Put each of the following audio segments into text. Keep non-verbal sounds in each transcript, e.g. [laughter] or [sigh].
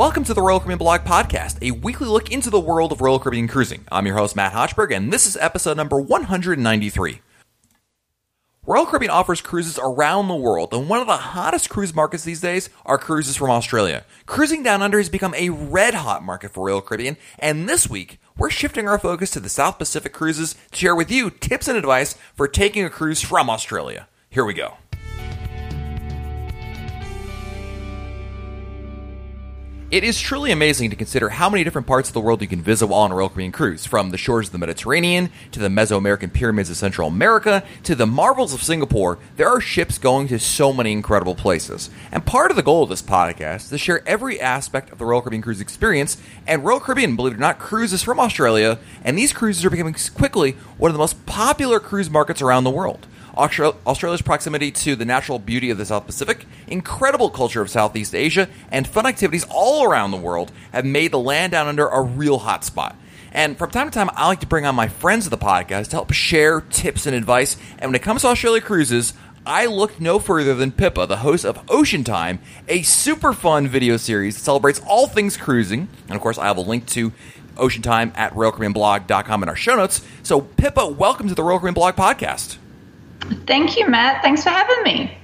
Welcome to the Royal Caribbean Blog Podcast, a weekly look into the world of Royal Caribbean cruising. I'm your host, Matt Hochberg, and this is episode number 193. Royal Caribbean offers cruises around the world, and one of the hottest cruise markets these days are cruises from Australia. Cruising down under has become a red hot market for Royal Caribbean, and this week, we're shifting our focus to the South Pacific cruises to share with you tips and advice for taking a cruise from Australia. Here we go. It is truly amazing to consider how many different parts of the world you can visit while on a Royal Caribbean cruise, from the shores of the Mediterranean to the Mesoamerican pyramids of Central America to the marvels of Singapore. There are ships going to so many incredible places. And part of the goal of this podcast is to share every aspect of the Royal Caribbean cruise experience. And Royal Caribbean, believe it or not, cruises from Australia, and these cruises are becoming quickly one of the most popular cruise markets around the world. Australia's proximity to the natural beauty of the South Pacific, incredible culture of Southeast Asia, and fun activities all around the world have made the land down under a real hotspot. And from time to time, I like to bring on my friends of the podcast to help share tips and advice. And when it comes to Australia cruises, I looked no further than Pippa, the host of Ocean Time, a super fun video series that celebrates all things cruising. And of course, I have a link to Ocean Time at RoyalCaribbeanBlog.com in our show notes. So, Pippa, welcome to the Royal Caribbean Blog Podcast. Thank you, Matt. Thanks for having me.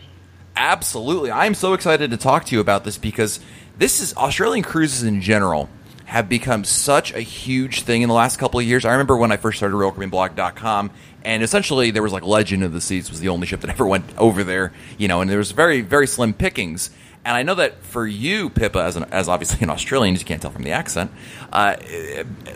Absolutely. I'm so excited to talk to you about this because this is Australian cruises in general have become such a huge thing in the last couple of years. I remember when I first started RoyalCaribbeanBlog.com, and essentially there was like Legend of the Seas was the only ship that [laughs] ever went over there, you know, and there was very, very slim pickings. And I know that for you, Pippa, as, an, as obviously an Australian, you can't tell from the accent, uh,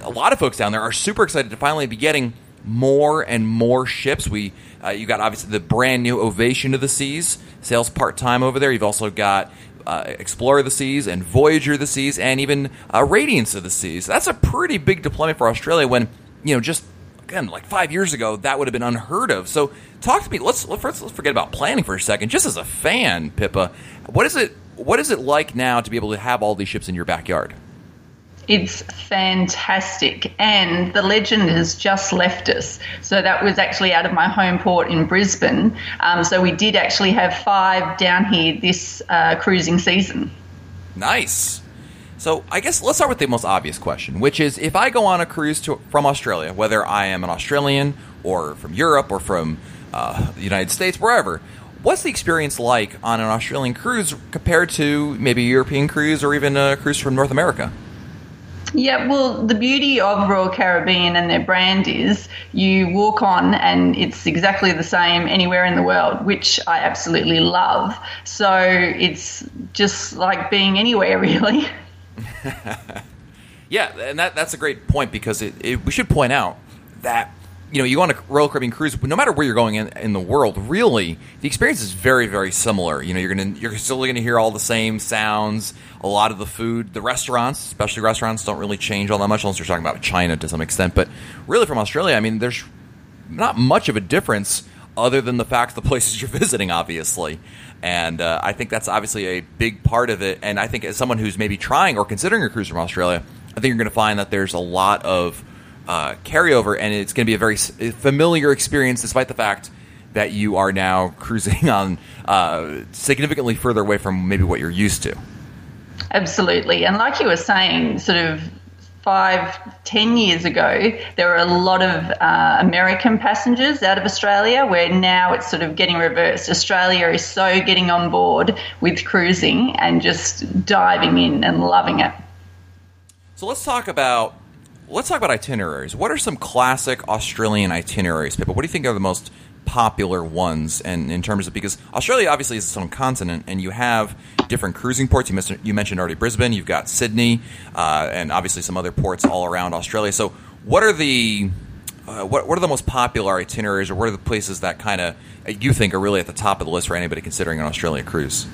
a lot of folks down there are super excited to finally be getting more and more ships. We uh, you got obviously the brand new Ovation of the Seas sails part time over there. You've also got uh, Explorer of the Seas and Voyager of the Seas and even uh, Radiance of the Seas. That's a pretty big deployment for Australia. When you know just again like five years ago that would have been unheard of. So talk to me. Let's let's, let's forget about planning for a second. Just as a fan, Pippa, what is it? What is it like now to be able to have all these ships in your backyard? It's fantastic. And the legend has just left us. So that was actually out of my home port in Brisbane. Um, so we did actually have five down here this uh, cruising season. Nice. So I guess let's start with the most obvious question, which is if I go on a cruise to, from Australia, whether I am an Australian or from Europe or from uh, the United States, wherever, what's the experience like on an Australian cruise compared to maybe a European cruise or even a cruise from North America? Yeah, well, the beauty of Royal Caribbean and their brand is you walk on and it's exactly the same anywhere in the world, which I absolutely love. So it's just like being anywhere, [laughs] really. [laughs] yeah, and that, that's a great point because it, it, we should point out that you know, you go on a Royal Caribbean cruise, no matter where you're going in, in the world, really, the experience is very, very similar. You know, you're gonna you're still gonna hear all the same sounds. A lot of the food, the restaurants, especially restaurants, don't really change all that much unless you're talking about China to some extent. But really, from Australia, I mean, there's not much of a difference other than the fact the [laughs] places you're visiting, obviously. And uh, I think that's obviously a big part of it. And I think as someone who's maybe trying or considering a cruise from Australia, I think you're going to find that there's a lot of uh, carryover, and it's going to be a very familiar experience, despite the fact that you are now cruising [laughs] on uh, significantly further away from maybe what you're used to. Absolutely, and like you were saying, sort of five, ten years ago, there were a lot of uh, American passengers out of Australia, where now it's sort of getting reversed. Australia is so getting on board with cruising and just diving in and loving it. So let's talk about let's talk about itineraries. What are some classic Australian itineraries, Pippa? What do you think are the most popular ones? And in terms of because Australia obviously is its own continent, and you have different cruising ports. You mentioned, you mentioned already Brisbane. You've got Sydney, uh, and obviously some other ports all around Australia. So, what are the uh, what, what are the most popular itineraries, or what are the places that kind of you think are really at the top of the list for anybody considering an Australia cruise?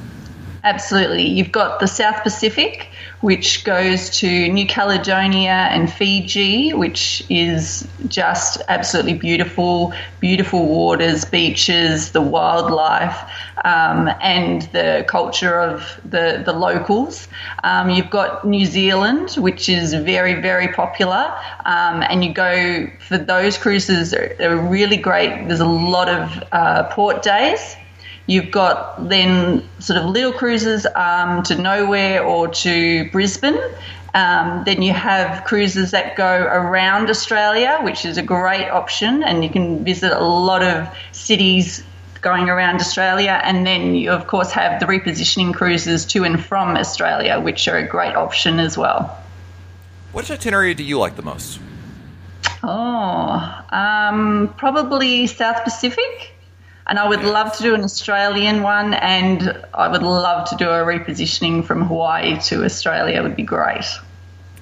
Absolutely. You've got the South Pacific, which goes to New Caledonia and Fiji, which is just absolutely beautiful, beautiful waters, beaches, the wildlife, um, and the culture of the, the locals. Um, you've got New Zealand, which is very, very popular, um, and you go for those cruises, they're really great. There's a lot of uh, port days You've got then sort of little cruises um, to nowhere or to Brisbane. Um, then you have cruises that go around Australia, which is a great option, and you can visit a lot of cities going around Australia. And then you, of course, have the repositioning cruises to and from Australia, which are a great option as well. Which itinerary do you like the most? Oh, um, probably South Pacific. And I would love to do an Australian one, and I would love to do a repositioning from Hawaii to Australia. Would be great.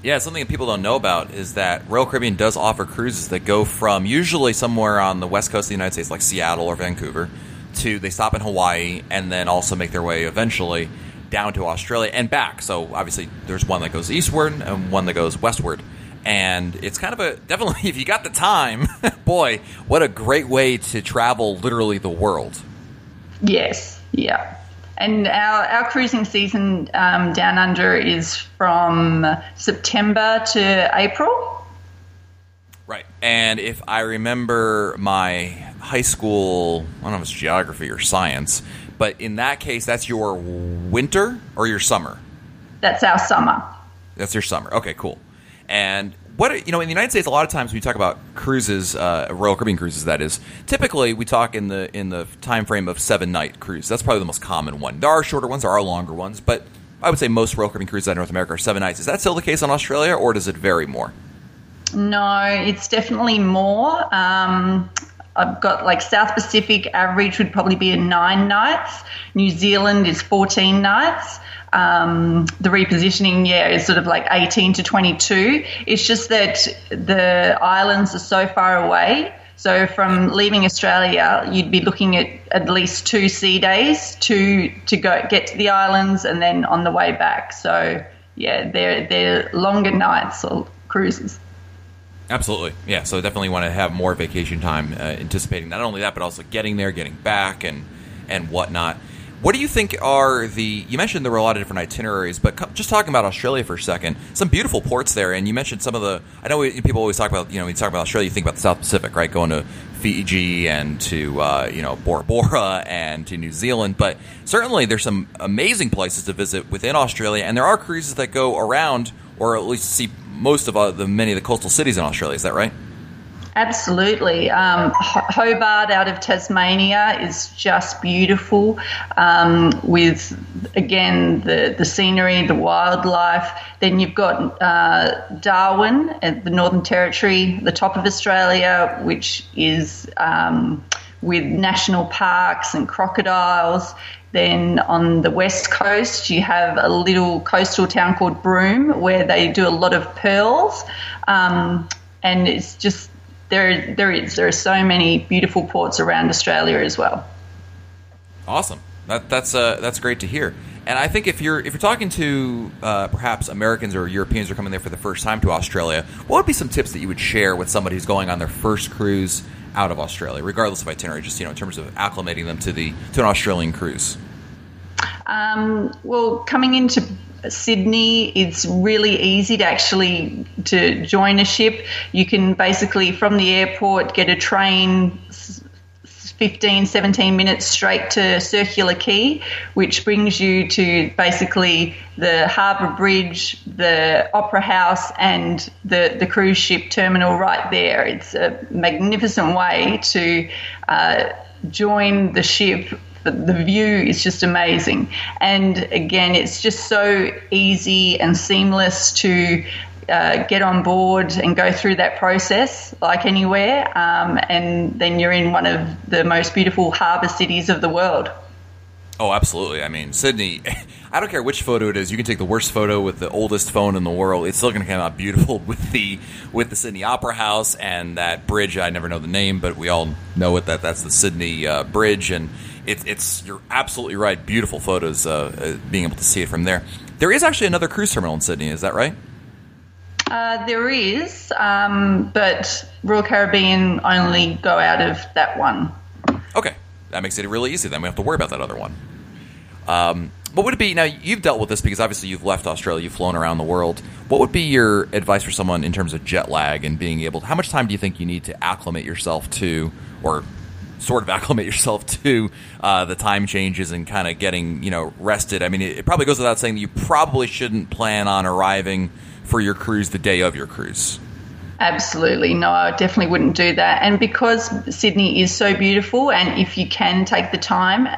Yeah, something that people don't know about is that Royal Caribbean does offer cruises that go from usually somewhere on the west coast of the United States, like Seattle or Vancouver, to they stop in Hawaii and then also make their way eventually down to Australia and back. So obviously, there's one that goes eastward and one that goes westward. And it's kind of a definitely, [laughs] if you got the time, [laughs] boy, what a great way to travel literally the world. Yes, yeah. And our, our cruising season um, down under is from September to April. Right. And if I remember my high school, I don't know if it's geography or science, but in that case, that's your winter or your summer? That's our summer. That's your summer. Okay, cool. And what you know in the United States, a lot of times when we talk about cruises, uh, Royal Caribbean cruises, that is, typically we talk in the in the time frame of seven night cruise. That's probably the most common one. There are shorter ones, there are longer ones, but I would say most Royal Caribbean cruises in North America are seven nights. Is that still the case on Australia, or does it vary more? No, it's definitely more. Um, I've got like South Pacific average would probably be a nine nights. New Zealand is 14 nights. Um, the repositioning, yeah, is sort of like 18 to 22. It's just that the islands are so far away. So from leaving Australia, you'd be looking at at least two sea days to to go get to the islands, and then on the way back. So yeah, they're they're longer nights or cruises. Absolutely, yeah. So definitely want to have more vacation time, uh, anticipating not only that, but also getting there, getting back, and and whatnot. What do you think are the? You mentioned there were a lot of different itineraries, but just talking about Australia for a second, some beautiful ports there, and you mentioned some of the. I know we, people always talk about you know when you talk about Australia, you think about the South Pacific, right? Going to Fiji and to uh, you know Bora Bora [laughs] and to New Zealand, but certainly there's some amazing places to visit within Australia, and there are cruises that go around or at least see most of uh, the many of the coastal cities in Australia. Is that right? Absolutely. Um, Hobart out of Tasmania is just beautiful um, with, again, the, the scenery, the wildlife. Then you've got uh, Darwin at the Northern Territory, the top of Australia, which is um, with national parks and crocodiles. Then on the west coast, you have a little coastal town called Broome where they do a lot of pearls. Um, and it's just there there is there are so many beautiful ports around Australia as well. Awesome. That, that's uh, that's great to hear. And I think if you're if you're talking to uh, perhaps Americans or Europeans who are coming there for the first time to Australia, what would be some tips that you would share with somebody who's going on their first cruise out of Australia, regardless of itinerary, just you know in terms of acclimating them to the to an Australian cruise? Um, well, coming into Sydney, it's really easy to actually to join a ship. You can basically from the airport get a train 15, 17 minutes straight to Circular Quay, which brings you to basically the harbour bridge, the opera house, and the, the cruise ship terminal right there. It's a magnificent way to uh, join the ship the view is just amazing. And again, it's just so easy and seamless to uh, get on board and go through that process like anywhere. Um, and then you're in one of the most beautiful harbour cities of the world. Oh, absolutely. I mean, Sydney, [laughs] I don't care which photo it is. You can take the worst photo with the oldest phone in the world. It's still going to come out beautiful [laughs] with the with the Sydney Opera House and that bridge. I never know the name, but we all know it that that's the Sydney uh, Bridge and it's it's you're absolutely right. Beautiful photos, uh, uh, being able to see it from there. There is actually another cruise terminal in Sydney. Is that right? Uh, there is, um, but Royal Caribbean only go out of that one. Okay, that makes it really easy. Then we have to worry about that other one. Um, what would it be now? You've dealt with this because obviously you've left Australia, you've flown around the world. What would be your advice for someone in terms of jet lag and being able? To, how much time do you think you need to acclimate yourself to, or sort of [laughs] acclimate yourself to uh, the time changes and kind of getting you know rested. I mean, it, it probably goes without saying that you probably shouldn't plan on arriving for your cruise the day of your cruise. Absolutely. No, I definitely wouldn't do that. And because Sydney is so beautiful, and if you can take the time,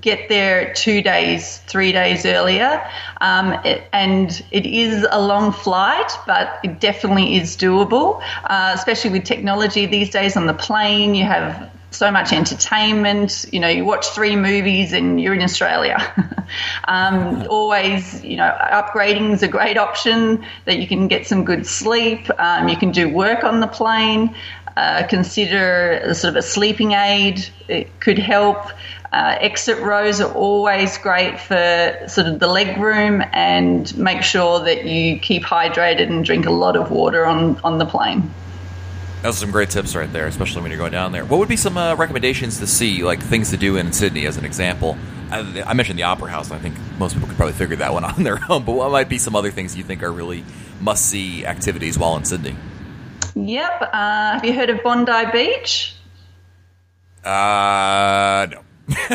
get there two days, three days earlier. Um, it, and it is a long flight, but it definitely is doable, uh, especially with technology these days on the plane. You have so much entertainment. You know, you watch three movies and you're in Australia. [laughs] um, always, you know, upgrading is a great option that you can get some good sleep. Um, you can do work on the plane. Uh, consider sort of a sleeping aid. It could help. Uh, exit rows are always great for sort of the leg room and make sure that you keep hydrated and drink a lot of water on, on the plane. Are some great tips right there, especially when you're going down there. What would be some uh, recommendations to see, like things to do in Sydney, as an example? I, I, mentioned the Opera House. And I think most people could probably figure that one [laughs] on their own. But what might be some other things you think are really must-see activities while in Sydney? Yep. Uh, have you heard of Bondi Beach? Uh, no. [laughs]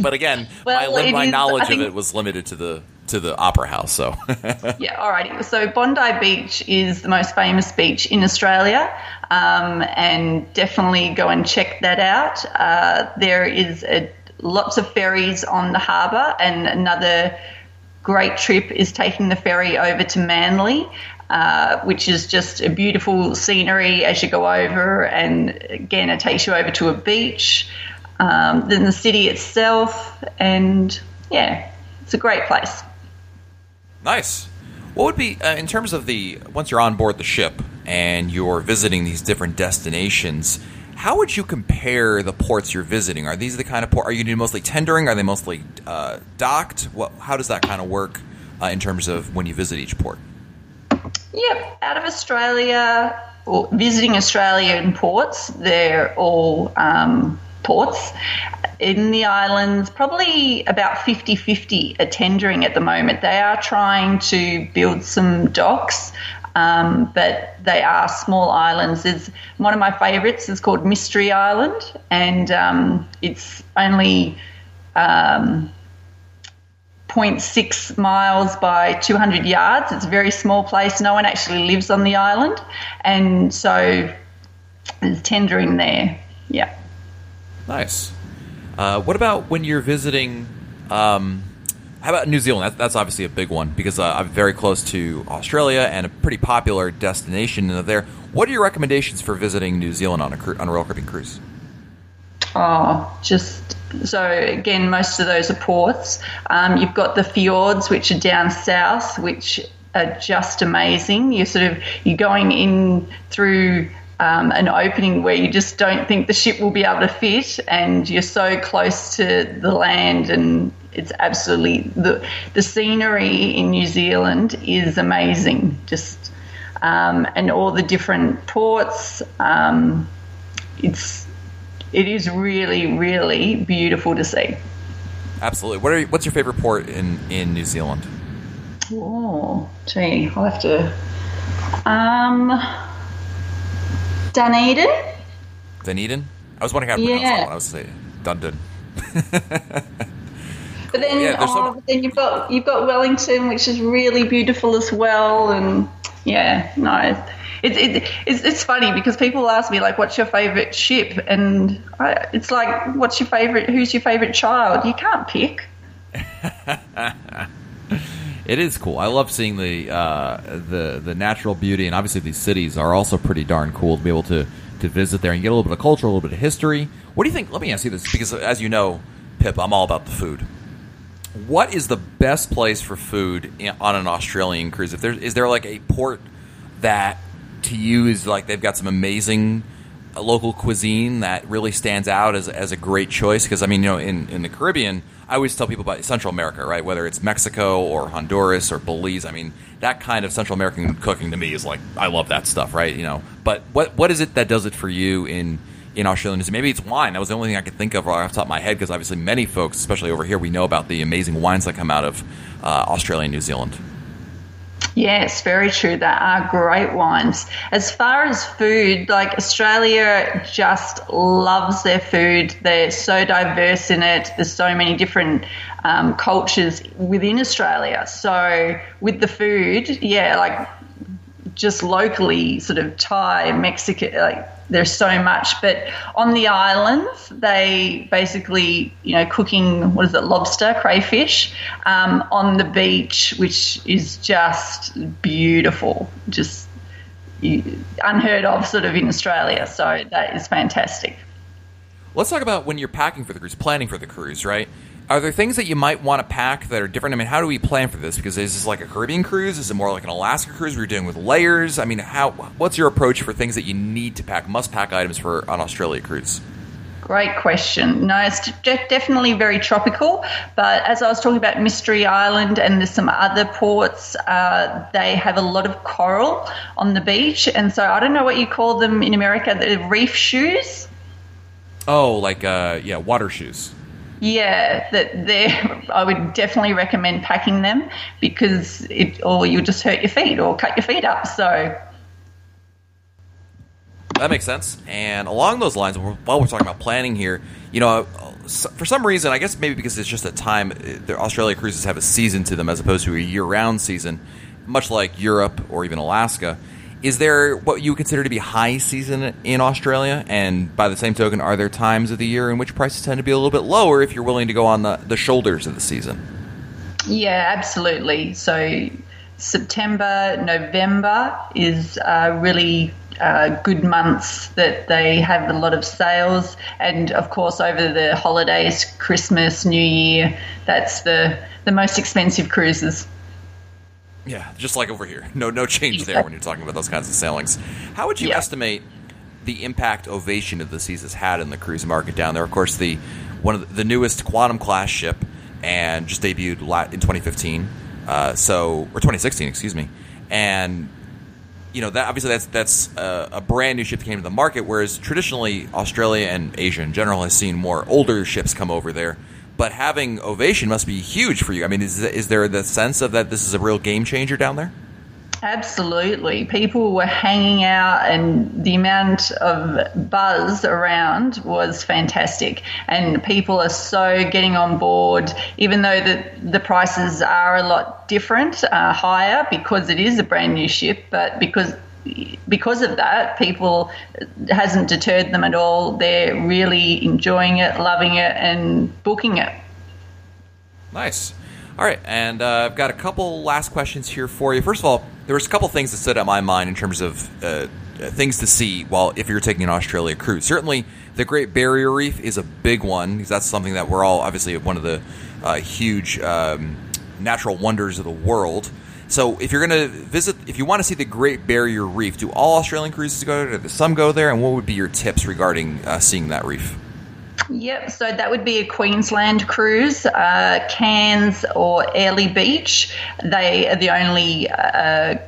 but again, [laughs] well, my, my is, knowledge think, of it was limited to the to the opera house. So yeah, alrighty. So Bondi Beach is the most famous beach in Australia, um, and definitely go and check that out. Uh, there is a, lots of ferries on the harbour, and another great trip is taking the ferry over to Manly. Uh, which is just a beautiful scenery as you go over, and again, it takes you over to a beach um, then the city itself, and yeah, it's a great place. Nice. What would be uh, in terms of the once you're on board the ship and you're visiting these different destinations? How would you compare the ports you're visiting? Are these the kind of port? Are you doing mostly tendering? Are they mostly uh, docked? What? How does that kind of work uh, in terms of when you visit each port? Yep, out of Australia or visiting Australian ports, they're all um, ports in the islands, probably about 50 50 are tendering at the moment. They are trying to build some docks. Um, but they are small islands. There's one of my favourites is called Mystery Island, and um, it's only um, 0.6 miles by 200 yards. It's a very small place. No one actually lives on the island, and so there's tendering there. Yeah. Nice. Uh, what about when you're visiting? Um, how about New Zealand? That, that's obviously a big one because uh, I'm very close to Australia and a pretty popular destination there. What are your recommendations for visiting New Zealand on a on a Royal Caribbean cruise? Oh, just so again, most of those are ports. Um, you've got the fjords, which are down south, which are just amazing. You're sort of you're going in through um, an opening where you just don't think the ship will be able to fit, and you're so close to the land, and it's absolutely the the scenery in New Zealand is amazing. Just um, and all the different ports, um, it's it is really really beautiful to see. Absolutely. What are what's your favorite port in in New Zealand? Oh, gee, I'll have to. Um, Dunedin. Dunedin? I was wondering how to pronounce yeah. that one. I was saying Dundon. [laughs] but then, yeah, oh, so... then you've got you've got Wellington, which is really beautiful as well, and yeah, no, it's it, it's it's funny because people ask me like, "What's your favorite ship?" and I, it's like, "What's your favorite? Who's your favorite child?" You can't pick. [laughs] it is cool. I love seeing the uh, the the natural beauty, and obviously these cities are also pretty darn cool to be able to to visit there and get a little bit of culture, a little bit of history. What do you think? Let me ask you this, because as you know, Pip, I'm all about the food. What is the best place for food on an Australian cruise? If there is there like a port that to you is like they've got some amazing uh, local cuisine that really stands out as, as a great choice? Because I mean, you know, in in the Caribbean I always tell people about Central America, right? Whether it's Mexico or Honduras or Belize. I mean, that kind of Central American cooking to me is like I love that stuff, right? You know, but what what is it that does it for you in in Australia? Maybe it's wine. That was the only thing I could think of right off the top of my head because obviously many folks, especially over here, we know about the amazing wines that come out of uh, Australia and New Zealand. Yes, very true. They are great wines. As far as food, like Australia just loves their food. They're so diverse in it. There's so many different um, cultures within Australia. So with the food, yeah, like just locally, sort of Thai, Mexican, like there's so much. But on the islands, they basically, you know, cooking what is it, lobster, crayfish, um, on the beach, which is just beautiful, just unheard of, sort of in Australia. So that is fantastic. Let's talk about when you're packing for the cruise, planning for the cruise, right? Are there things that you might want to pack that are different? I mean, how do we plan for this? Because is this like a Caribbean cruise? Is it more like an Alaska cruise? We're doing with layers. I mean, how? What's your approach for things that you need to pack, must pack items for an Australia cruise? Great question. No, it's definitely very tropical. But as I was talking about Mystery Island and there's some other ports, uh, they have a lot of coral on the beach. And so I don't know what you call them in America, the reef shoes. Oh, like, uh, yeah, water shoes. Yeah, that there, [laughs] I would definitely recommend packing them because it, or you'll just hurt your feet or cut your feet up. So that makes sense. And along those lines, while we're talking about planning here, you know, for some reason, I guess maybe because it's just a time, uh, the Australia cruises have a season to them as opposed to a year-round season, much like Europe or even Alaska. Is there what you consider to be high season in Australia? And by the same token, are there times of the year in which prices tend to be a little bit lower if you're willing to go on the, the shoulders of the season? Yeah, absolutely. So September, November is uh, really uh, good months that they have a lot of sales. And of course, over the holidays, Christmas, New Year, that's the, the most expensive cruises. Yeah, just like over here. No, no change there when you're talking about those kinds of sailings. How would you yeah. estimate the impact Ovation of the Seas has had in the cruise market down there? Of course, the one of the, the newest Quantum class ship and just debuted in 2015, uh, so or 2016, excuse me, and you know that obviously that's that's a, a, brand new ship that came to the market, whereas traditionally Australia and Asia in general has seen more older ships come over there but having Ovation must be huge for you. I mean, is is there the sense of that this is a real game changer down there? Absolutely. People were hanging out, and the amount of buzz around was fantastic. And people are so getting on board, even though the, the prices are a lot different, uh, higher because it is a brand new ship, but because because of that, people hasn't deterred them at all. They're really enjoying it, loving it, and booking it. Nice. All right, and uh, I've got a couple last questions here for you. First of all, there was a couple things that stood out my mind in terms of uh, things to see while if you're taking an Australia cruise. Certainly, the Great Barrier Reef is a big one because that's something that we're all obviously one of the uh, huge um, natural wonders of the world. So if you're going to visit, if you want to see the Great Barrier Reef, do all Australian cruises go there? Do some go there? And what would be your tips regarding uh, seeing that reef? Yep, so that would be a Queensland cruise, uh, Cairns or Airlie Beach. They are the only uh,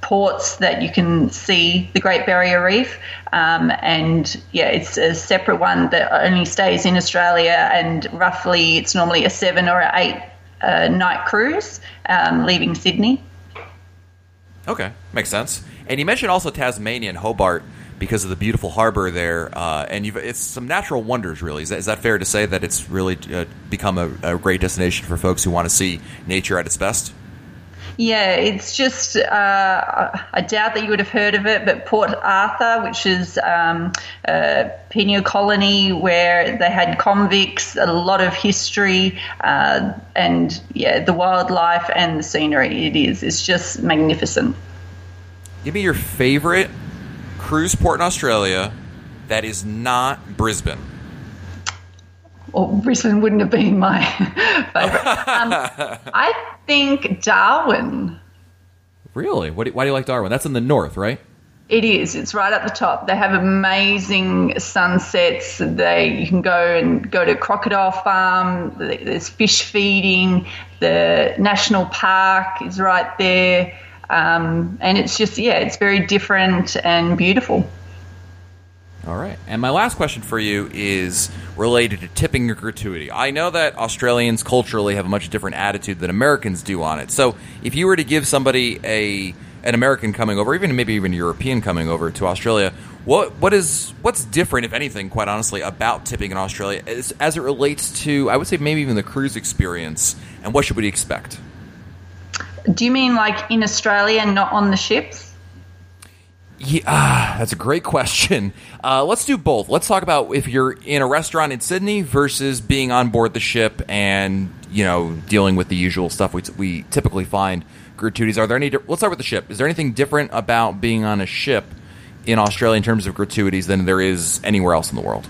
ports that you can see the Great Barrier Reef. Um, and yeah, it's a separate one that only stays in Australia, and roughly it's normally a seven or an eight uh, night cruise um, leaving Sydney. Okay, makes sense. And you mentioned also Tasmania and Hobart because of the beautiful harbor there, uh, and it's some natural wonders. Really, is that, is that fair to say that it's really uh, become a, a, great destination for folks who want to see nature at its best? Yeah, it's just, uh, I doubt that you would have heard of it, but Port Arthur, which is um, a penal colony where they had convicts, a lot of history, uh, and yeah, the wildlife and the scenery it is. It's just magnificent. Give me your favorite cruise port in Australia that is not Brisbane. Well, Brisbane wouldn't have been my [laughs] favorite. Um, [laughs] I think Darwin. Really? What do, why do you like Darwin? That's in the north, right? It is. It's right at the top. They have amazing sunsets. They you can go and go to Crocodile Farm. There's fish feeding. The national park is right there, um, and it's just yeah, it's very different and beautiful. All right. And my last question for you is related to tipping or gratuity. I know that Australians culturally have a much different attitude than Americans do on it. So if you were to give somebody a an American coming over, even maybe even European coming over to Australia, what what is what's different, if anything, quite honestly, about tipping in Australia as, as it relates to I would say maybe even the cruise experience, and what should we expect? Do you mean like in Australia, not on the ships? Yeah, ah, that's a great question. Uh, let's do both. Let's talk about if you're in a restaurant in Sydney versus being on board the ship and you know dealing with the usual stuff we, we typically find gratuities. Are there any? Let's start with the ship. Is there anything different about being on a ship in Australia in terms of gratuities than there is anywhere else in the world?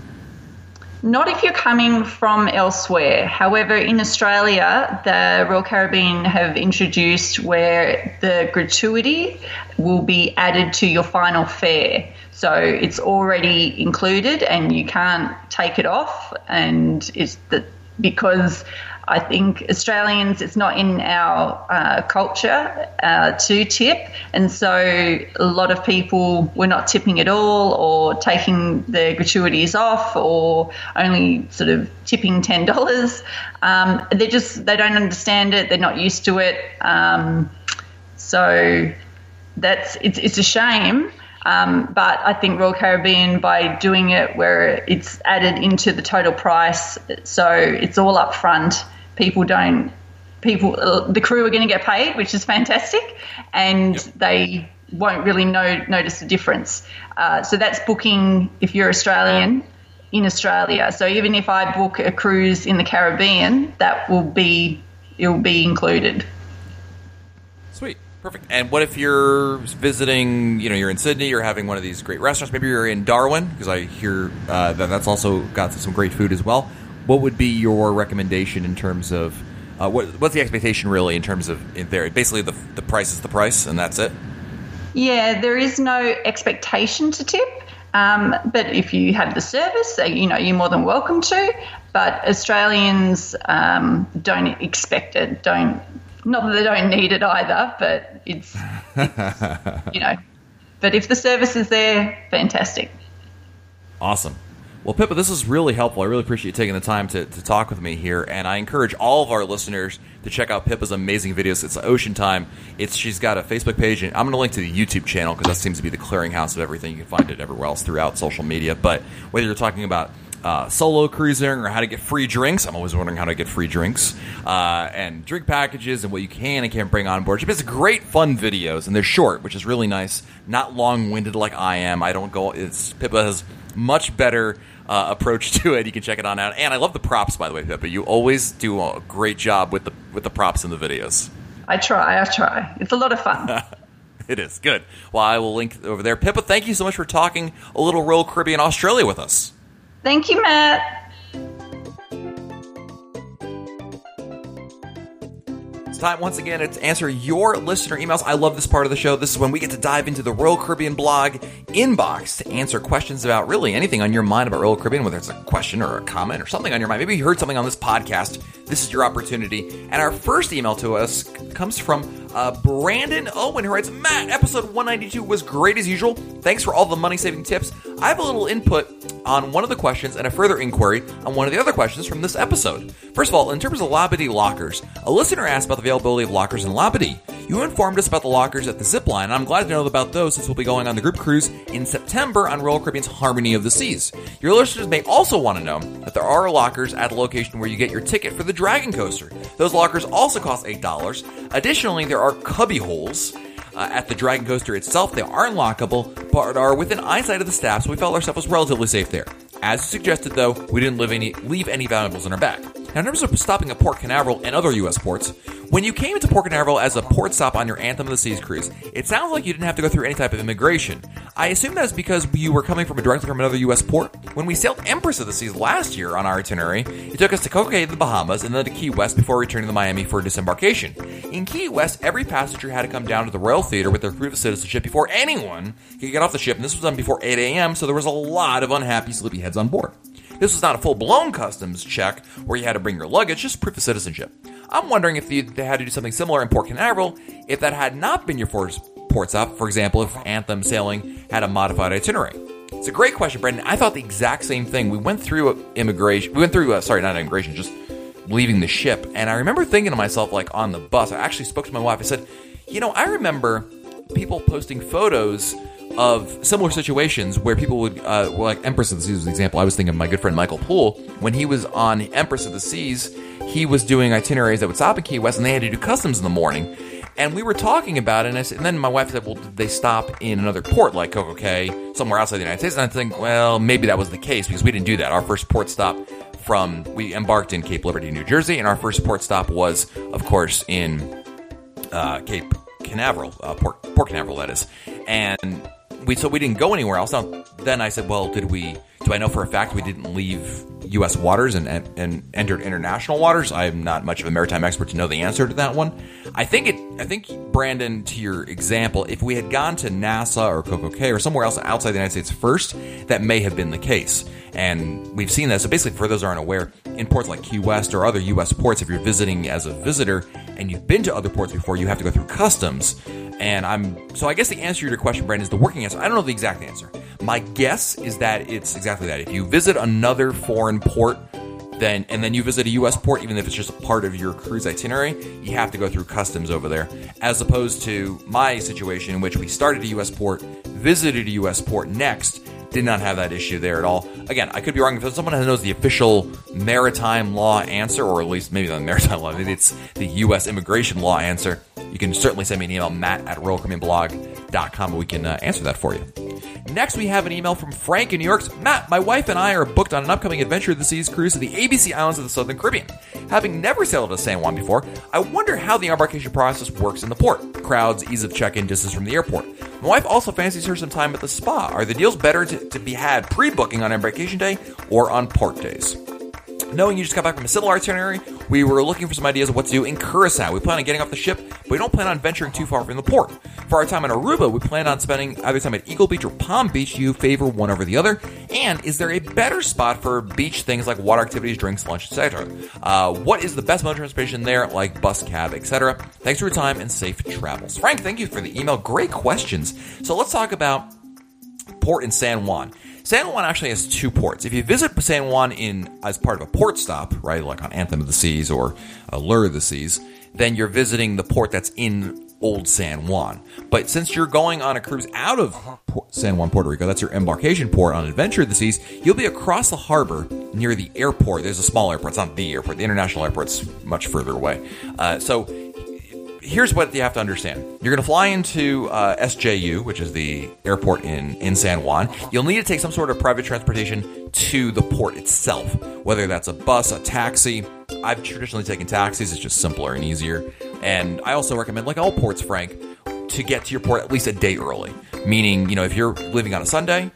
Not if you're coming from elsewhere. However, in Australia, the Royal Caribbean have introduced where the gratuity will be added to your final fare. So it's already included and you can't take it off. And it's the, because I think Australians, it's not in our uh, culture uh, to tip. And so a lot of people were not tipping at all or taking their gratuities off or only sort of tipping $10. Um, they just, they don't understand it. They're not used to it. Um, so that's, it's, it's a shame. Um, but I think Royal Caribbean, by doing it where it's added into the total price, so it's all up front people don't people the crew are going to get paid, which is fantastic, and yep. they won't really know notice the difference. Uh, so that's booking if you're Australian in Australia. So even if I book a cruise in the Caribbean, that will be it will be included. Sweet. Perfect. And what if you're visiting, you know, you're in Sydney, you're having one of these great restaurants, maybe you're in Darwin, because I hear uh, that that's also got some great food as well what would be your recommendation in terms of uh, what, what's the expectation really in terms of in there? Basically, the the price is the price, and that's it. Yeah, there is no expectation to tip. Um, but if you have the service, uh, you know you're more than welcome to. But Australians um, don't expect it. Don't not that they don't need it either, but it's, it's [laughs] you know. But if the service is there, fantastic. Awesome. Well, Pippa, this is really helpful. I really appreciate you taking the time to, to talk with me here, and I encourage all of our listeners to check out Pippa's amazing videos. It's Ocean Time. It's she's got a Facebook page, and I'm going to link to the YouTube channel because that seems to be the clearinghouse of everything. You can find it everywhere else throughout social media. But whether you're talking about uh, solo cruising or how to get free drinks. I'm always wondering how to get free drinks uh, and drink packages and what you can and can't bring on board. She has great, fun videos, and they're short, which is really nice. Not long winded like I am. I don't go. It's Pippa has much better uh, approach [laughs] to it. You can check it on out. And I love the props, by the way, Pippa. You always do a great job with the with the props in the videos. I try. I try. It's a lot of fun. [laughs] it is good. Well, I will link over there. Pippa, thank you so much for talking a little Royal Caribbean Australia with us. Thank you, Matt. Time once again to answer your listener emails. I love this part of the show. This is when we get to dive into the Royal Caribbean blog inbox to answer questions about really anything on your mind about Royal Caribbean, whether it's a question or a comment or something on your mind. Maybe you heard something on this podcast. This is your opportunity. And our first email to us comes from uh, Brandon Owen, who writes, Matt, episode 192 was great as usual. Thanks for all the money saving tips. I have a little input on one of the questions and a further inquiry on one of the other questions from this episode. First of all, in terms of Labadee lockers, a listener asked about the availability of lockers in Labadee. You informed us about the lockers at the zip line, and I'm glad to know about those since we'll be going on the group cruise in September on Royal Caribbean's Harmony of the Seas. Your listeners may also want to know that there are lockers at the location where you get your ticket for the Dragon Coaster. Those lockers also cost $8. Additionally, there are cubby holes uh, at the Dragon Coaster itself. They aren't lockable, but are within eyesight of the staff, so we felt ourselves was relatively safe there. As suggested, though, we didn't leave any, leave any valuables in our bag. Now, in terms of stopping at Port Canaveral and other U.S. ports, when you came into Port Canaveral as a port stop on your Anthem of the Seas cruise, it sounds like you didn't have to go through any type of immigration. I assume that's because you were coming from a directly from another U.S. port. When we sailed Empress of the Seas last year on our itinerary, it took us to Coco Cay, the Bahamas, and then to Key West before returning to Miami for disembarkation. In Key West, every passenger had to come down to the Royal Theater with their proof of citizenship before anyone could get off the ship, and this was done before 8 a.m., so there was a lot of unhappy sleepyheads on board. This was not a full blown customs check where you had to bring your luggage, just proof of citizenship. I'm wondering if they had to do something similar in Port Canaveral if that had not been your first port stop. For example, if Anthem Sailing had a modified itinerary. It's a great question, Brendan. I thought the exact same thing. We went through immigration. We went through, uh, sorry, not immigration, just leaving the ship. And I remember thinking to myself, like on the bus, I actually spoke to my wife. I said, you know, I remember people posting photos of similar situations where people would, uh, well, like Empress of the Seas was an example. I was thinking of my good friend Michael Poole. When he was on Empress of the Seas, he was doing itineraries that would stop in Key West and they had to do customs in the morning. And we were talking about it, and, said, and, then my wife said, "Well, did they stop in another port like Coco Cay, somewhere outside the United States?" And I think, well, maybe that was the case because we didn't do that. Our first port stop from we embarked in Cape Liberty, New Jersey, and our first port stop was, of course, in uh, Cape Canaveral, uh, Port Port Canaveral, that is. And we so we didn't go anywhere else. Now, then I said, well, did we? Do I know for a fact we didn't leave U.S. waters and, and, and entered international waters? I'm not much of a maritime expert to know the answer to that one. I think it. I think Brandon, to your example, if we had gone to Nassau or Coco Cay or somewhere else outside the United States first, that may have been the case. And we've seen that. So basically, for those aren't aware, in ports like Key West or other U.S. ports, if you're visiting as a visitor and you've been to other ports before, you have to go through customs. And I'm so I guess the answer to your question, Brandon, is the working answer. I don't know the exact answer. My guess is that it's exactly that. If you visit another foreign port, then and then you visit a U.S. port, even if it's just a part of your cruise itinerary, you have to go through customs over there. As opposed to my situation, in which we started a U.S. port, visited a U.S. port next, did not have that issue there at all. Again, I could be wrong. If someone who knows the official maritime law answer, or at least maybe the [laughs] maritime law, maybe it's the U.S. immigration law answer, you can certainly send me an email, matt at royalcaribbeanblog.com, and we can uh, answer that for you. Next, we have an email from Frank in New York. Matt, my wife and I are booked on an upcoming Adventure of the Seas cruise to the ABC Islands of the Southern Caribbean. Having never sailed to San Juan before, I wonder how the embarkation process works in the port. Crowds, ease of check-in, distance from the airport. My wife also fancies her some time at the spa. Are the deals better to, to be had pre-booking on embarkation day or on port days? Knowing you just got back from a civil itinerary, we were looking for some ideas of what to do in Curacao. We plan on getting off the ship, but we don't plan on venturing too far from the port. For our time in Aruba, we plan on spending either time at Eagle Beach or Palm Beach. Do you favor one over the other? And is there a better spot for beach things like water activities, drinks, lunch, etc.? Uh, what is the best mode of transportation there, like bus, cab, etc.? Thanks for your time and safe travels. Frank, thank you for the email. Great questions. So let's talk about port in San Juan. San Juan actually has two ports. If you visit San Juan in as part of a port stop, right, like on Anthem of the Seas or Allure of the Seas, then you're visiting the port that's in Old San Juan. But since you're going on a cruise out of San Juan, Puerto Rico, that's your embarkation port on Adventure of the Seas, you'll be across the harbor near the airport. There's a small airport. It's not the airport. The international airport's much further away. Uh, so here's what you have to understand. You're going to fly into uh, SJU, which is the airport in, in San Juan. You'll need to take some sort of private transportation to the port itself, whether that's a bus, a taxi. I've traditionally taken taxis, it's just simpler and easier. And I also recommend, like all ports, Frank, to get to your port at least a day early. Meaning, you know, if you're leaving on a Sunday,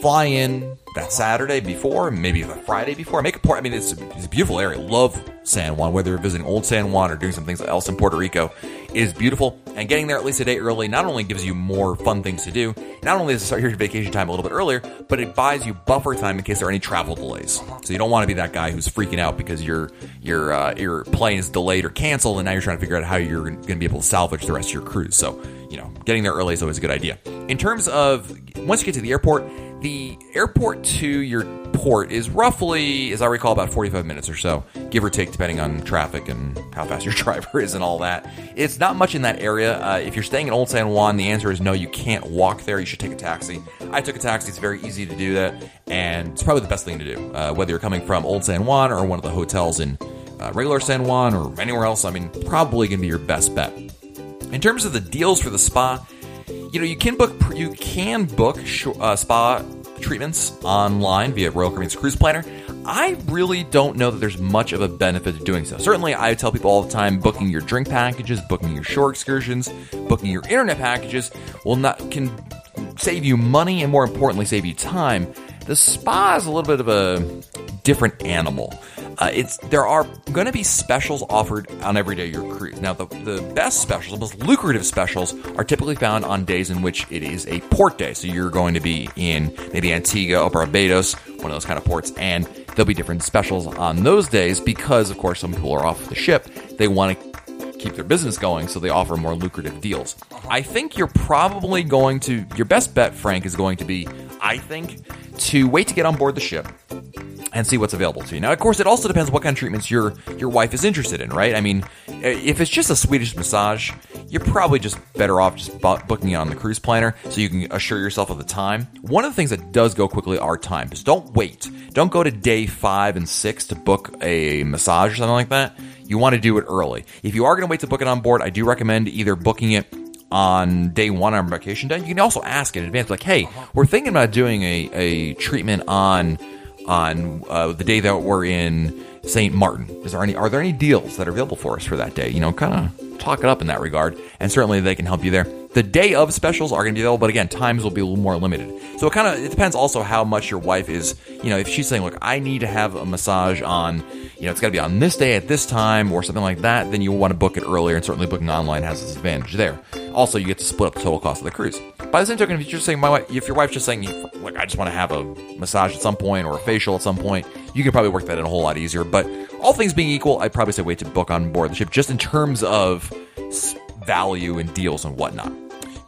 fly in that Saturday before, maybe the Friday before. Make a point. I mean, it's, it's, a beautiful area. Love San Juan, whether you're visiting Old San Juan or doing some things else in Puerto Rico. Is beautiful. And getting there at least a day early not only gives you more fun things to do, not only does it start your vacation time a little bit earlier, but it buys you buffer time in case there are any travel delays. So you don't want to be that guy who's freaking out because your your uh, your plane is delayed or canceled, and now you're trying to figure out how you're going to be able to salvage the rest of your cruise. So you know, getting there early is always a good idea. In terms of once you get to the airport, the airport to your port is roughly, as I recall, about 45 minutes or so, give or take, depending on traffic and how fast your [laughs] driver is and all that. It's not much in that area. Uh, if you're staying in Old San Juan, the answer is no, you can't walk there. You should take a taxi. I took a taxi. It's very easy to do that, and it's probably the best thing to do, uh, whether you're coming from Old San Juan or one of the hotels in uh, regular San Juan or anywhere else. I mean, probably going to be your best bet. In terms of the deals for the spa, you know, you can book you can book uh, spa treatments online via Royal Caribbean's Cruise Planner. I really don't know that there's much of a benefit to doing so. Certainly, I tell people all the time booking your drink packages, booking your shore excursions, booking your internet packages will not can save you money and more importantly save you time. The spa is a little bit of a different animal. Uh, it's there are going to be specials offered on every day of your cruise. Now, the, the best specials, the most lucrative specials, are typically found on days in which it is a port day. So you're going to be in maybe Antigua or Barbados, one of those kind of ports, and there'll be different specials on those days because, of course, some people are off the ship. They want to keep their business going, so they offer more lucrative deals. I think you're probably going to your best bet, Frank, is going to be I think, to wait to get on board the ship and see what's available to you. Now, of course, it also depends what kind of treatments your your wife is interested in, right? I mean, if it's just a Swedish massage, you're probably just better off just booking it on the cruise planner so you can assure yourself of the time. One of the things that does go quickly are times. Don't wait. Don't go to day five and six to book a massage or something like that. You want to do it early. If you are going to wait to book it on board, I do recommend either booking it on day one on vacation day. You can also ask in advance, like, "Hey, we're thinking about doing a, a treatment on." On uh, the day that we're in St. Martin. Is there any? Are there any deals that are available for us for that day? You know, kind of talk it up in that regard, and certainly they can help you there. The day of specials are going to be available, but again, times will be a little more limited. So it kind of it depends also how much your wife is. You know, if she's saying, "Look, I need to have a massage on," you know, it's got to be on this day at this time or something like that, then you want to book it earlier, and certainly booking online has its advantage there. Also, you get to split up the total cost of the cruise. By the same token, if you're saying my wife, if your wife's just saying, like, I just want to have a massage at some point or a facial at some point, you can probably work that in a whole lot easier. But all things being equal, I'd probably say wait to book on board the ship, just in terms of value and deals and whatnot.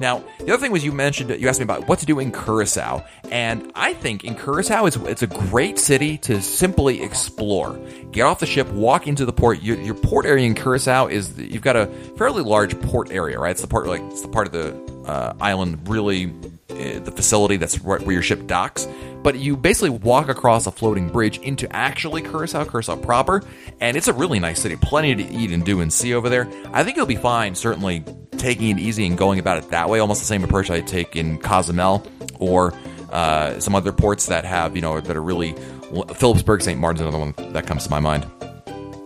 Now, the other thing was you mentioned you asked me about what to do in Curacao, and I think in Curacao it's it's a great city to simply explore. Get off the ship, walk into the port. Your, your port area in Curacao is you've got a fairly large port area, right? It's the part like it's the part of the uh, island really uh, the facility that's right where your ship docks. But you basically walk across a floating bridge into actually Curacao, Curacao proper, and it's a really nice city. Plenty to eat and do and see over there. I think you'll be fine, certainly taking it easy and going about it that way. Almost the same approach I take in Cozumel or uh, some other ports that have, you know, that are really Philipsburg, St. Martin's, another one that comes to my mind.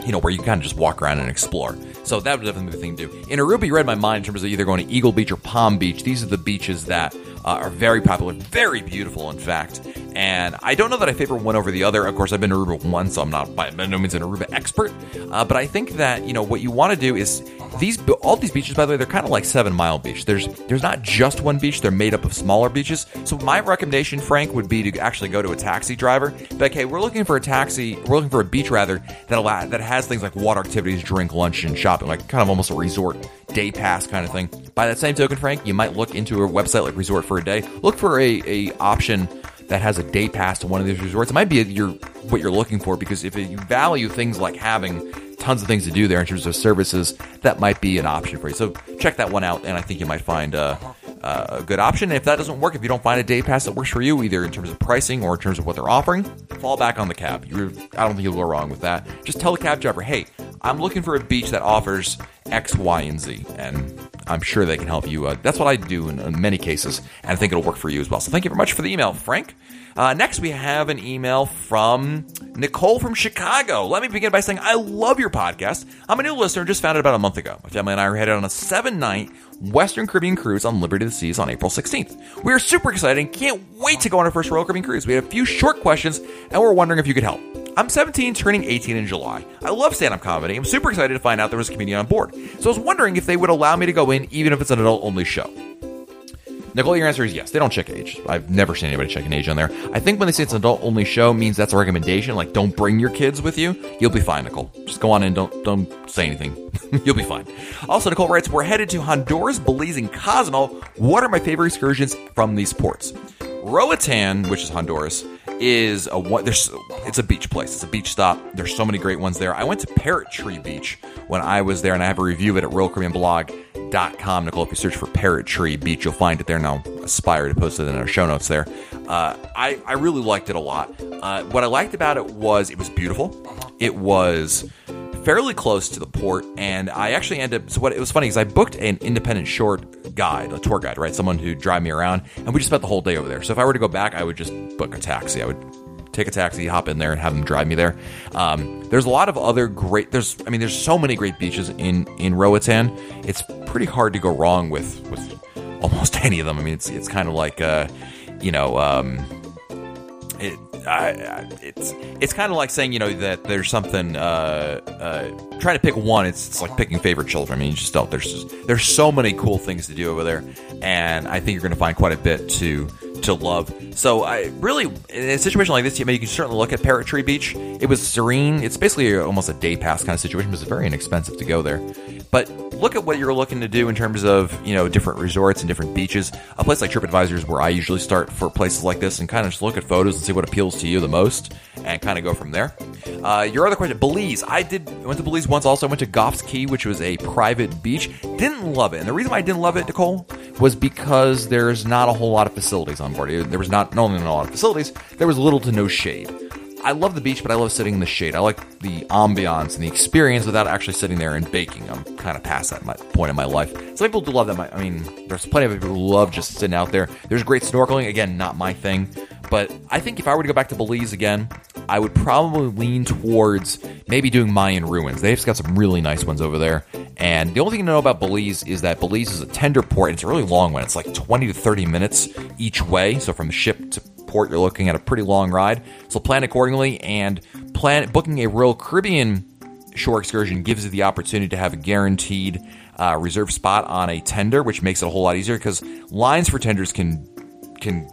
You know, where you kind of just walk around and explore. So that would definitely be the thing to do. In Aruba, you read my mind in terms of either going to Eagle Beach or Palm Beach. These are the beaches that uh, are very popular, very beautiful, in fact. And I don't know that I favor one over the other. Of course, I've been to Aruba once, so I'm not by no means an Aruba expert. Uh, but I think that you know what you want to do is these all these beaches. By the way, they're kind of like Seven Mile Beach. There's there's not just one beach; they're made up of smaller beaches. So my recommendation, Frank, would be to actually go to a taxi driver. Like, hey, we're looking for a taxi. We're looking for a beach rather that allow, that has things like water activities, drink, lunch, and shopping, like kind of almost a resort day pass kind of thing. By that same token, Frank, you might look into a website like Resort for a Day. Look for a, a option that has a day pass to one of these resorts. It might be your what you're looking for because if you value things like having tons of things to do there in terms of services, that might be an option for you. So check that one out, and I think you might find uh, uh, a good option. And if that doesn't work, if you don't find a day pass that works for you, either in terms of pricing or in terms of what they're offering, fall back on the cab. You're, I don't think you'll go wrong with that. Just tell the cab driver, hey, I'm looking for a beach that offers X, Y, and Z, and I'm sure they can help you. Uh, that's what I do in, in, many cases, and I think it'll work for you as well. So thank you very much for the email, Frank. Uh, next, we have an email from Nicole from Chicago. Let me begin by saying I love your podcast. I'm a new listener, just found it about a month ago. My family and I are headed on a seven night Western Caribbean cruise on Liberty of the Seas on April 16th. We are super excited and can't wait to go on our first Royal Caribbean cruise. We have a few short questions, and we're wondering if you could help. I'm 17, turning 18 in July. I love stand up comedy. I'm super excited to find out there was a comedian on board. So I was wondering if they would allow me to go in, even if it's an adult only show. Nicole, your answer is yes. They don't check age. I've never seen anybody check an age on there. I think when they say it's an adult only show means that's a recommendation. Like, don't bring your kids with you. You'll be fine, Nicole. Just go on in. Don't don't say anything. [laughs] You'll be fine. Also, Nicole writes, "We're headed to Honduras, Belize, and Cozumel. What are my favorite excursions from these ports?" Roatan, which is Honduras, is a one. There's it's a beach place. It's a beach stop. There's so many great ones there. I went to Parrot Tree Beach when I was there, and I have a review of it at RoyalCaribbeanBlog.com. Nicole, if you search for Parrot Tree Beach, you'll find it there. Now, aspire to post it in our show notes there. Uh, I I really liked it a lot. Uh, what I liked about it was it was beautiful. It was fairly close to the port, and I actually ended up. So what it was funny is I booked an independent short guide, a tour guide, right? Someone who'd drive me around, and we just spent the whole day over there. So if I were to go back, I would just book a taxi. I would take a taxi, hop in there, and have them drive me there. Um, there's a lot of other great. There's, I mean, there's so many great beaches in in Roatan. It's pretty hard to go wrong with with [laughs] almost any of them. I mean, it's it's kind of like, uh, you know. Um, it, I, it's it's kind of like saying you know that there's something uh, uh, trying to pick one. It's, it's like picking favorite children. I mean, you just don't. There's just, there's so many cool things to do over there, and I think you're going to find quite a bit to to love. So I really in a situation like this, you, you can certainly look at Parrot Tree Beach. It was serene. It's basically almost a day pass kind of situation, but it's very inexpensive to go there. But look at what you're looking to do in terms of you know different resorts and different beaches. A place like TripAdvisor is where I usually start for places like this and kind of just look at photos and see what appeals to you the most, and kind of go from there. Uh, your other question, Belize. I did went to Belize once. Also I went to Goff's Caye, which was a private beach. Didn't love it, and the reason why I didn't love it, Nicole, was because there's not a whole lot of facilities on board. There was not, not only not a lot of facilities, there was little to no shade. I love the beach, but I love sitting in the shade. I like the ambiance and the experience without actually sitting there and baking. I'm kind of past that point in my life. Some people do love that. I mean, there's plenty of people who love just sitting out there. There's great snorkeling. Again, not my thing. But I think if I were to go back to Belize again, I would probably lean towards maybe doing Mayan ruins. They've got some really nice ones over there. And the only thing to know about Belize is that Belize is a tender port. And it's a really long one. It's like 20 to 30 minutes each way. So from ship to port, you're looking at a pretty long ride. So plan accordingly and plan booking a Royal Caribbean shore excursion gives you the opportunity to have a guaranteed uh, reserve spot on a tender, which makes it a whole lot easier because lines for tenders can can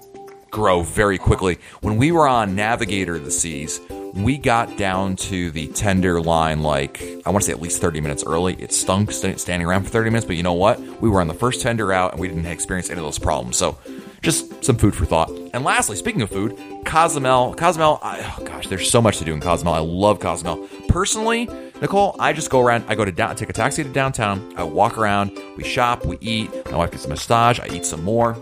grow very quickly. When we were on Navigator of the Seas, we got down to the tender line like I want to say at least 30 minutes early. It stunk standing around for 30 minutes, but you know what? We were on the first tender out and we didn't experience any of those problems. So just some food for thought. And lastly, speaking of food, Cozumel. Cozumel, I, oh gosh, there's so much to do in Cozumel. I love Cozumel. Personally, Nicole, I just go around. I go to down, take a taxi to downtown. I walk around. We shop. We eat. My wife gets a massage. I eat some more.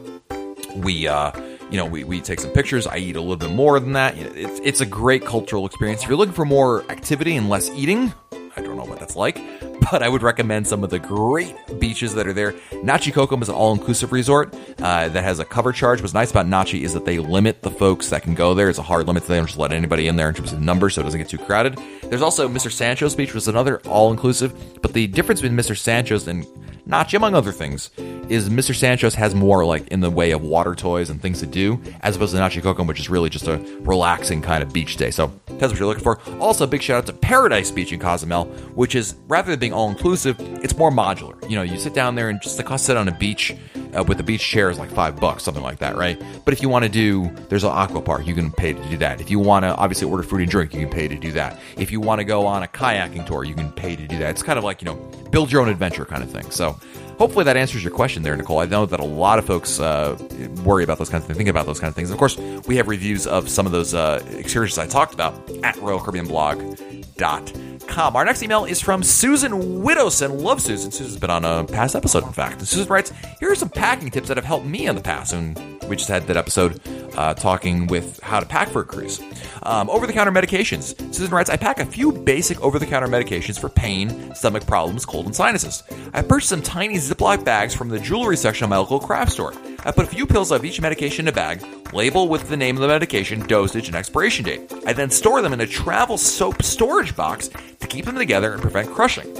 We, uh, you know, we, we take some pictures. I eat a little bit more than that. It's, it's a great cultural experience. If you're looking for more activity and less eating, I don't know what that's like, [laughs] but I would recommend some of the great beaches that are there. Nachi Cocom is an all inclusive resort uh, that has a cover charge. What's nice about Nachi is that they limit the folks that can go there. It's a hard limit. They don't just let anybody in there in terms of numbers so it doesn't get too crowded. There's also Mr. Sancho's Beach, which is another all inclusive, but the difference between Mr. Sancho's and Nachi, among other things, is Mr. Sancho's has more like in the way of water toys and things to do, as opposed to Nachi Cocom, which is really just a relaxing kind of beach day. So that's what you're looking for. Also, a big shout out to Paradise Beach in Cozumel, which is rather than being all inclusive, it's more modular. You know, you sit down there and just the cost sit on a beach uh, with the beach chair is like five bucks, something like that, right? But if you want to do, there's an aqua park, you can pay to do that. If you want to obviously order food and drink, you can pay to do that. If you want to go on a kayaking tour, you can pay to do that. It's kind of like you know, build your own adventure kind of thing. So hopefully that answers your question there, Nicole. I know that a lot of folks uh, worry about those kinds of things, think about those kinds of things. Of course, we have reviews of some of those uh, excursions I talked about at RoyalCaribbeanBlog.com. Our next email is from Susan Widowson. Love Susan. Susan's been on a past episode, in fact. And Susan writes, Here are some packing tips that have helped me in the past. And we just had that episode uh, talking with how to pack for a cruise. Um, over the counter medications. Susan writes, I pack a few basic over the counter medications for pain, stomach problems, cold, and sinuses. I purchased some tiny Ziploc bags from the jewelry section of my local craft store. I put a few pills of each medication in a bag, label with the name of the medication, dosage, and expiration date. I then store them in a travel soap storage box to keep them together and prevent crushing.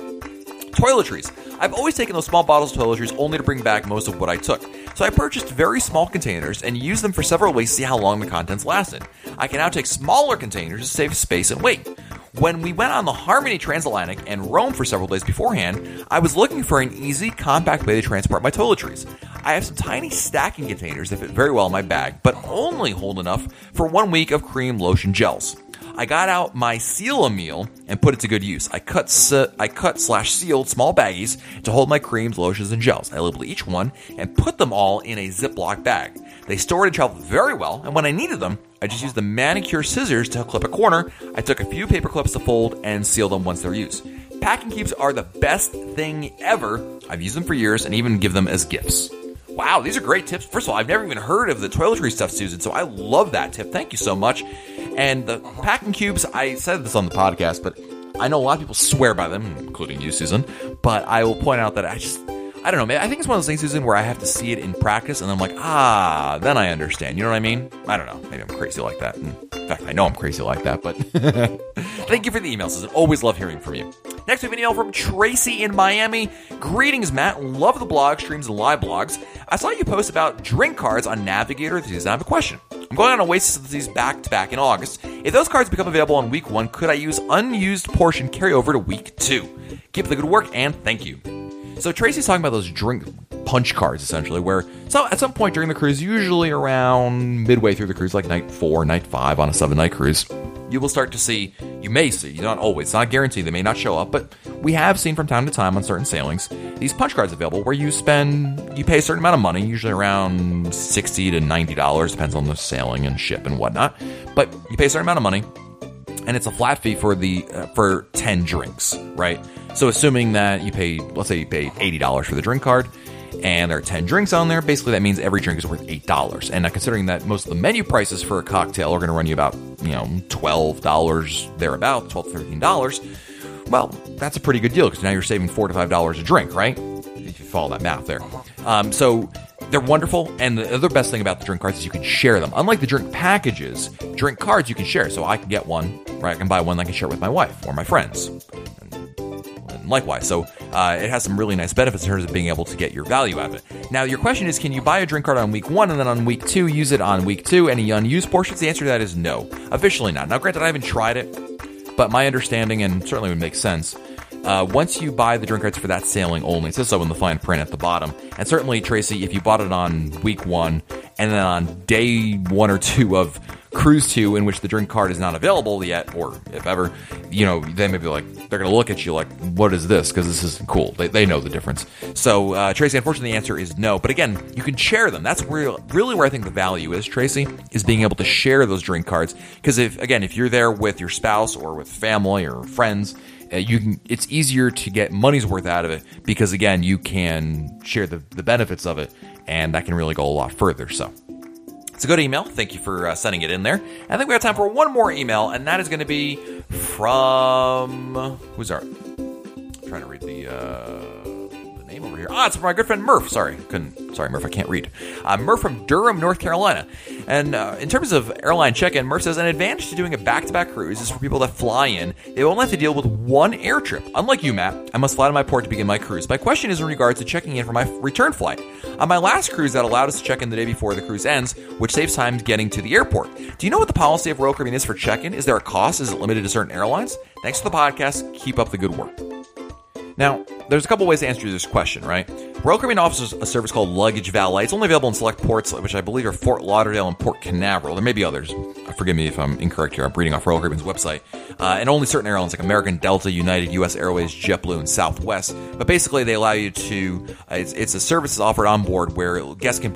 Toiletries. I've always taken those small bottles of toiletries only to bring back most of what I took. So I purchased very small containers and used them for several weeks to see how long the contents lasted. I can now take smaller containers to save space and weight. When we went on the Harmony Transatlantic and Rome for several days beforehand, I was looking for an easy, compact way to transport my toiletries. I have some tiny stacking containers that fit very well in my bag, but only hold enough for one week of cream, lotion, gels. I got out my seal meal and put it to good use. I cut I cut slash sealed small baggies to hold my creams, lotions, and gels. I labeled each one and put them all in a Ziploc bag. They stored and traveled very well, and when I needed them, I just used the manicure scissors to clip a corner. I took a few paper clips to fold and seal them once they're used. Packing cubes are the best thing ever. I've used them for years and even give them as gifts. Wow, these are great tips. First of all, I've never even heard of the toiletry stuff, Susan, so I love that tip. Thank you so much. And the packing cubes, I said this on the podcast, but I know a lot of people swear by them, including you, Susan. But I will point out that I just, I don't know. I think it's one of those things, Susan, where I have to see it in practice, and I'm like, ah, then I understand. You know what I mean? I don't know. Maybe I'm crazy like that. In fact, I know I'm crazy like that. But [laughs] thank you for the email, Susan. Always love hearing from you. Next, we have an email from Tracy in Miami. Greetings, Matt. Love the blog streams and live blogs. I saw you post about drink cards on Navigator. This I have a question. I'm going on Oasis of the Seas back to back in August. If those cards become available on week one, could I use unused portion carryover to week two? Keep the good work and thank you. So Tracy's talking about those drink punch cards essentially, where so at some point during the cruise, usually around midway through the cruise, like night four, night five on a seven night cruise, you will start to see, you may see, not always, not guaranteed, they may not show up, but we have seen from time to time on certain sailings these punch cards available where you spend, you pay a certain amount of money, usually around 60 to $90, depends on the sailing and ship and whatnot. But you pay a certain amount of money and it's a flat fee for the uh, for 10 drinks, right? So assuming that you pay, let's say you pay $80 for the drink card, and there are 10 drinks on there, basically that means every drink is worth $8. And now considering that most of the menu prices for a cocktail are going to run you about, you know, $12 thereabouts, 12 $13, well, that's a pretty good deal because now you're saving 4 to $5 a drink, right? If you follow that math there. Um, so they're wonderful, and the other best thing about the drink cards is you can share them. Unlike the drink packages, drink cards you can share. So I can get one, right? I can buy one, I can share with my wife or my friends. And likewise, so uh, it has some really nice benefits in terms of being able to get your value out of it. Now, your question is, can you buy a drink card on week one and then on week two use it on week two? Any unused portions? The answer to that is no, officially not. Now, granted, I haven't tried it, but my understanding and certainly would make sense uh, once you buy the drink cards for that sailing only, it says so in the fine print at the bottom. And certainly, Tracy, if you bought it on week one and then on day one or two of cruise to in which the drink card is not available yet, or if ever, you know, they may be like, they're going to look at you like, what is this? Because this isn't cool. They, they know the difference. So, uh, Tracy, unfortunately, the answer is no. But again, you can share them. That's where, really where I think the value is, Tracy, is being able to share those drink cards. Because if, again, if you're there with your spouse or with family or friends, uh, you can it's easier to get money's worth out of it because again you can share the, the benefits of it and that can really go a lot further so it's a good email. Thank you for uh, sending it in there. I think we have time for one more email, and that is going to be from who's our? I'm trying to read the uh, over here. Ah, it's from my good friend Murph. Sorry, couldn't. Sorry, Murph. I can't read. Uh, Murph from Durham, North Carolina. And uh, in terms of airline check-in, Murph says an advantage to doing a back-to-back cruise is for people that fly in. They won't have to deal with one air trip. Unlike you, Matt, I must fly to my port to begin my cruise. My question is in regards to checking in for my return flight. On my last cruise, that allowed us to check in the day before the cruise ends, which saves time getting to the airport. Do you know what the policy of Royal Caribbean is for check-in? Is there a cost? Is it limited to certain airlines? Thanks for the podcast. Keep up the good work. Now, there's a couple ways to answer this question, right? Royal Caribbean offers a service called Luggage Valet. It's only available in select ports, which I believe are Fort Lauderdale and Port Canaveral. There may be others. Forgive me if I'm incorrect here. I'm reading off Royal Caribbean's website. Uh, and only certain airlines like American, Delta, United, U.S. Airways, JetBlue, and Southwest. But basically, they allow you to. Uh, it's, it's a service is offered on board where guests can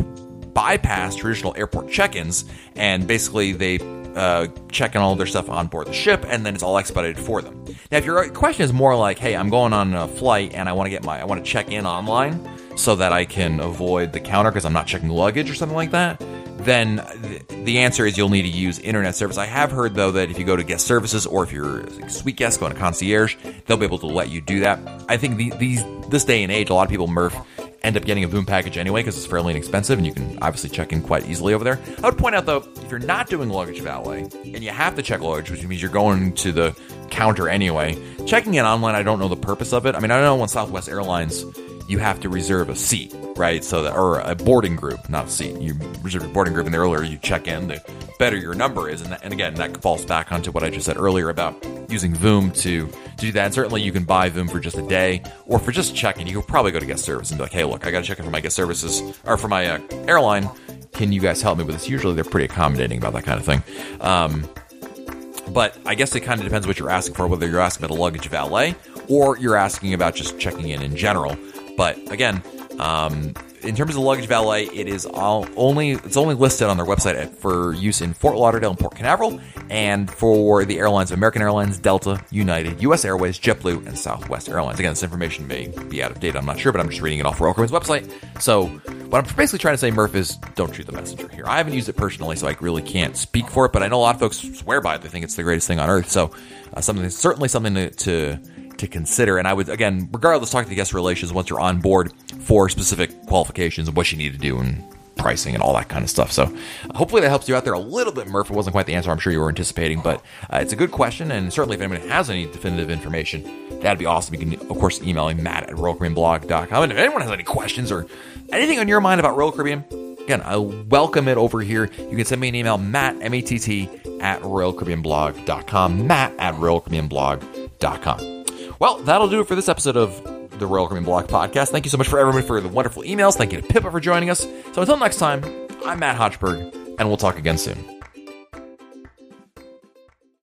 bypass traditional airport check-ins, and basically they uh, checking all their stuff on board the ship, and then it's all expedited for them. Now, if your question is more like, "Hey, I'm going on a flight and I want to get my, I want to check in online so that I can avoid the counter because I'm not checking luggage or something like that," then the answer is you'll need to use internet service. I have heard though that if you go to guest services or if you're a suite guest going to concierge, they'll be able to let you do that. I think the, these this day and age, a lot of people Murph end up getting a Voom package anyway because it's fairly inexpensive and you can obviously check in quite easily over there. I would point out though, if you're not doing luggage valet and you have to check luggage, which means you're going to the counter anyway, checking in online, I don't know the purpose of it. I mean, I don't know when Southwest Airlines you have to reserve a seat, right? So that, or a boarding group, not a seat. You reserve a boarding group, and the earlier you check in, the better your number is. And, that, and again, that falls back onto what I just said earlier about using Voom to, to do that. And certainly, you can buy Voom for just a day, or for just checking. You could probably go to guest service and be like, "Hey, look, I got to check in for my guest services or for my uh, airline. Can you guys help me with this?" Usually, they're pretty accommodating about that kind of thing. Um, but I guess it kind of depends what you're asking for, whether you're asking about a luggage valet or you're asking about just checking in in general. But again, um, in terms of luggage valet, it is all only it's only listed on their website for use in Fort Lauderdale and Port Canaveral, and for the airlines American Airlines, Delta, United, U.S. Airways, JetBlue, and Southwest Airlines. Again, this information may be out of date. I'm not sure, but I'm just reading it off Caribbean's website. So what I'm basically trying to say, Murph, is don't shoot the messenger here. I haven't used it personally, so I really can't speak for it. But I know a lot of folks swear by it; they think it's the greatest thing on earth. So uh, something certainly something to, to to consider. And I would, again, regardless, talk to the guest relations once you're on board for specific qualifications and what you need to do and pricing and all that kind of stuff. So uh, hopefully that helps you out there a little bit, Murph. It wasn't quite the answer I'm sure you were anticipating, but uh, it's a good question. And certainly if anyone has any definitive information, that'd be awesome. You can, of course, email me, Matt at RoyalCaribbeanBlog.com. And if anyone has any questions or anything on your mind about Royal Caribbean, again, I welcome it over here. You can send me an email, Matt, M-A-T-T, at RoyalCaribbeanBlog.com, Matt at RoyalCaribbeanBlog.com. Well, that'll do it for this episode of the Royal Caribbean Blog Podcast. Thank you so much for everyone for the wonderful emails. Thank you to Pippa for joining us. So until next time, I'm Matt Hochberg, and we'll talk again soon.